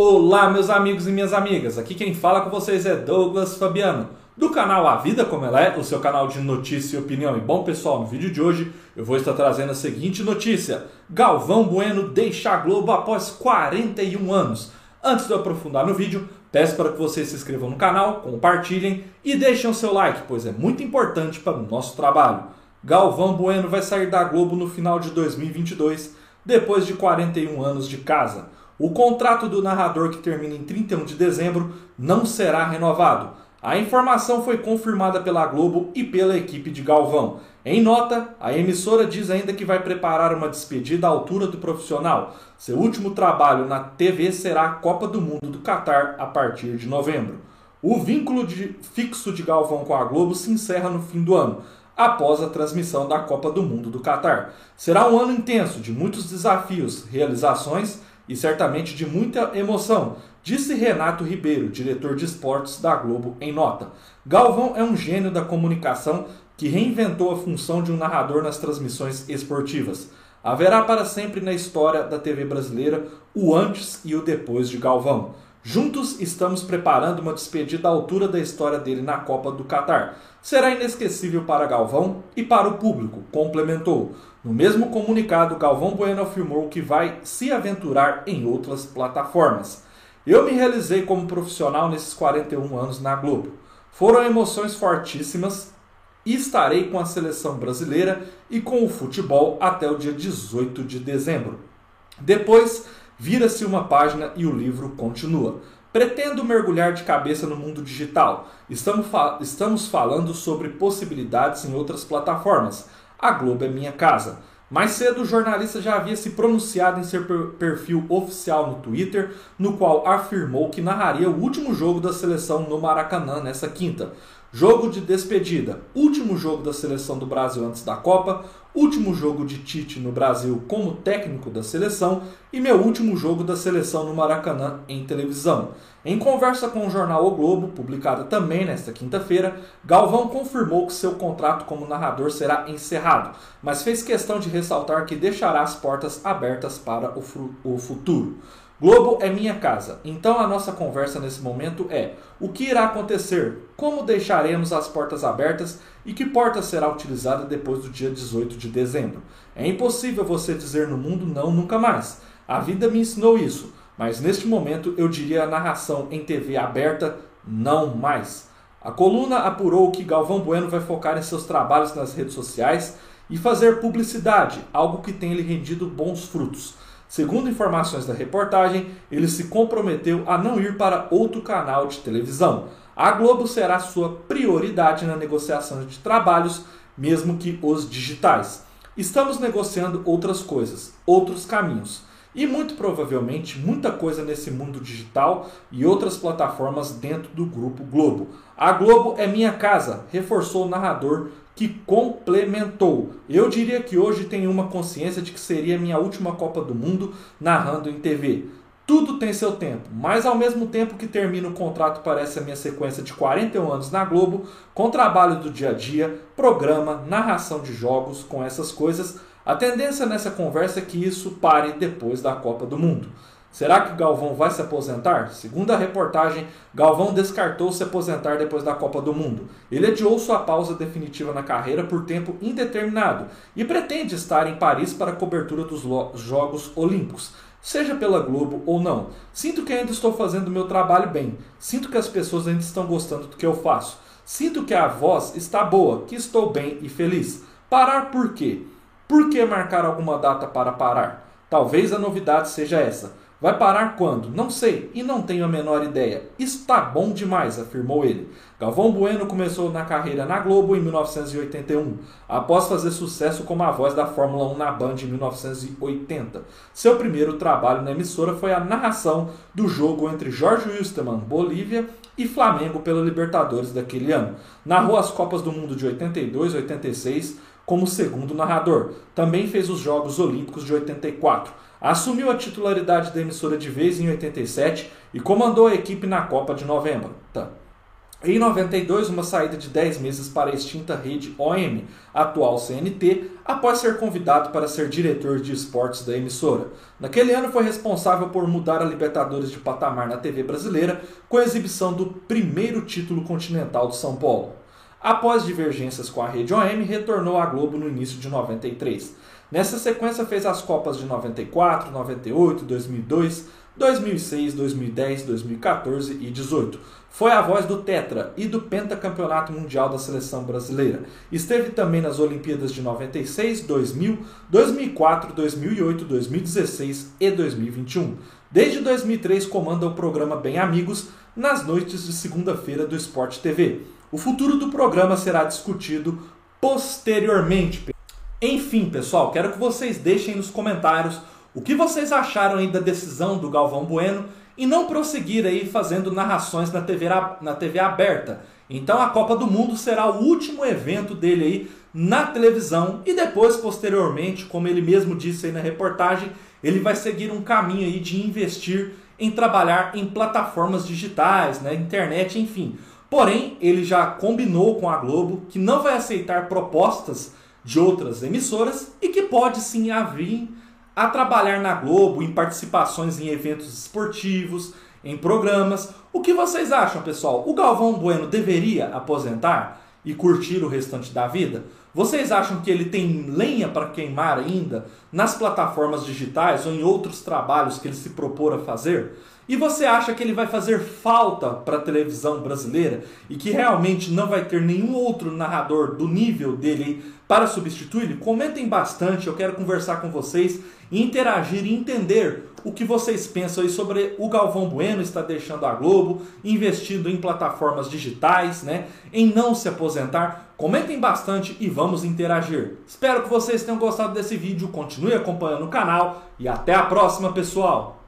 Olá, meus amigos e minhas amigas. Aqui quem fala com vocês é Douglas Fabiano, do canal A Vida Como Ela É, o seu canal de notícia e opinião. E bom, pessoal, no vídeo de hoje eu vou estar trazendo a seguinte notícia: Galvão Bueno deixa a Globo após 41 anos. Antes de eu aprofundar no vídeo, peço para que vocês se inscrevam no canal, compartilhem e deixem o seu like, pois é muito importante para o nosso trabalho. Galvão Bueno vai sair da Globo no final de 2022, depois de 41 anos de casa. O contrato do narrador, que termina em 31 de dezembro, não será renovado. A informação foi confirmada pela Globo e pela equipe de Galvão. Em nota, a emissora diz ainda que vai preparar uma despedida à altura do profissional. Seu último trabalho na TV será a Copa do Mundo do Catar a partir de novembro. O vínculo de, fixo de Galvão com a Globo se encerra no fim do ano, após a transmissão da Copa do Mundo do Catar. Será um ano intenso, de muitos desafios, realizações e certamente de muita emoção, disse Renato Ribeiro, diretor de esportes da Globo, em nota. Galvão é um gênio da comunicação que reinventou a função de um narrador nas transmissões esportivas. Haverá para sempre na história da TV brasileira o antes e o depois de Galvão. Juntos estamos preparando uma despedida à altura da história dele na Copa do Catar. Será inesquecível para Galvão e para o público, complementou. No mesmo comunicado, Galvão Bueno afirmou que vai se aventurar em outras plataformas. Eu me realizei como profissional nesses 41 anos na Globo. Foram emoções fortíssimas e estarei com a seleção brasileira e com o futebol até o dia 18 de dezembro. Depois, vira-se uma página e o livro continua. Pretendo mergulhar de cabeça no mundo digital. Estamos, fa estamos falando sobre possibilidades em outras plataformas. A Globo é minha casa. Mais cedo, o jornalista já havia se pronunciado em seu perfil oficial no Twitter, no qual afirmou que narraria o último jogo da seleção no Maracanã nessa quinta. Jogo de despedida, último jogo da seleção do Brasil antes da Copa, último jogo de Tite no Brasil como técnico da seleção e meu último jogo da seleção no Maracanã em televisão. Em conversa com o jornal O Globo, publicada também nesta quinta-feira, Galvão confirmou que seu contrato como narrador será encerrado, mas fez questão de ressaltar que deixará as portas abertas para o futuro. Globo é minha casa, então a nossa conversa nesse momento é: o que irá acontecer? Como deixaremos as portas abertas e que porta será utilizada depois do dia 18 de dezembro? É impossível você dizer no mundo não nunca mais. A vida me ensinou isso, mas neste momento eu diria a narração em TV aberta não mais. A coluna apurou que Galvão Bueno vai focar em seus trabalhos nas redes sociais e fazer publicidade, algo que tem lhe rendido bons frutos. Segundo informações da reportagem, ele se comprometeu a não ir para outro canal de televisão. A Globo será sua prioridade na negociação de trabalhos, mesmo que os digitais. Estamos negociando outras coisas, outros caminhos. E muito provavelmente muita coisa nesse mundo digital e outras plataformas dentro do grupo Globo. A Globo é minha casa, reforçou o narrador que complementou. Eu diria que hoje tenho uma consciência de que seria minha última Copa do Mundo narrando em TV. Tudo tem seu tempo, mas ao mesmo tempo que termina o contrato parece a minha sequência de 41 anos na Globo, com trabalho do dia a dia, programa, narração de jogos, com essas coisas, a tendência nessa conversa é que isso pare depois da Copa do Mundo. Será que Galvão vai se aposentar? Segundo a reportagem, Galvão descartou se aposentar depois da Copa do Mundo. Ele adiou sua pausa definitiva na carreira por tempo indeterminado e pretende estar em Paris para a cobertura dos Jogos Olímpicos, seja pela Globo ou não. Sinto que ainda estou fazendo meu trabalho bem. Sinto que as pessoas ainda estão gostando do que eu faço. Sinto que a voz está boa, que estou bem e feliz. Parar por quê? Por que marcar alguma data para parar? Talvez a novidade seja essa Vai parar quando? Não sei e não tenho a menor ideia. Está bom demais, afirmou ele. Galvão Bueno começou na carreira na Globo em 1981, após fazer sucesso como a voz da Fórmula 1 na Band em 1980. Seu primeiro trabalho na emissora foi a narração do jogo entre Jorge Wilstermann, Bolívia, e Flamengo pela Libertadores daquele ano. Narrou as Copas do Mundo de 82 e 86 como segundo narrador. Também fez os Jogos Olímpicos de 84. Assumiu a titularidade da emissora de vez em 87 e comandou a equipe na Copa de 90. Em 92, uma saída de 10 meses para a extinta rede OM, atual CNT, após ser convidado para ser diretor de esportes da emissora. Naquele ano foi responsável por mudar a Libertadores de patamar na TV brasileira, com a exibição do primeiro título continental do São Paulo. Após divergências com a rede OM, retornou à Globo no início de 93. Nessa sequência fez as Copas de 94, 98, 2002, 2006, 2010, 2014 e 2018. Foi a voz do Tetra e do pentacampeonato mundial da seleção brasileira. Esteve também nas Olimpíadas de 96, 2000, 2004, 2008, 2016 e 2021. Desde 2003 comanda o programa Bem Amigos nas noites de segunda-feira do Sport TV. O futuro do programa será discutido posteriormente. Enfim, pessoal, quero que vocês deixem nos comentários o que vocês acharam aí da decisão do Galvão Bueno e não prosseguir aí fazendo narrações na TV, na TV aberta. Então a Copa do Mundo será o último evento dele aí na televisão e depois, posteriormente, como ele mesmo disse aí na reportagem, ele vai seguir um caminho aí de investir em trabalhar em plataformas digitais, na né, internet, enfim. Porém, ele já combinou com a Globo que não vai aceitar propostas de outras emissoras e que pode sim vir a trabalhar na Globo em participações em eventos esportivos, em programas. O que vocês acham, pessoal? O Galvão Bueno deveria aposentar e curtir o restante da vida? Vocês acham que ele tem lenha para queimar ainda nas plataformas digitais ou em outros trabalhos que ele se propor a fazer? E você acha que ele vai fazer falta para a televisão brasileira e que realmente não vai ter nenhum outro narrador do nível dele para substituir-lhe? Comentem bastante, eu quero conversar com vocês, interagir e entender o que vocês pensam aí sobre o Galvão Bueno está deixando a Globo, investindo em plataformas digitais, né, em não se aposentar. Comentem bastante e vamos interagir. Espero que vocês tenham gostado desse vídeo, continue acompanhando o canal e até a próxima, pessoal!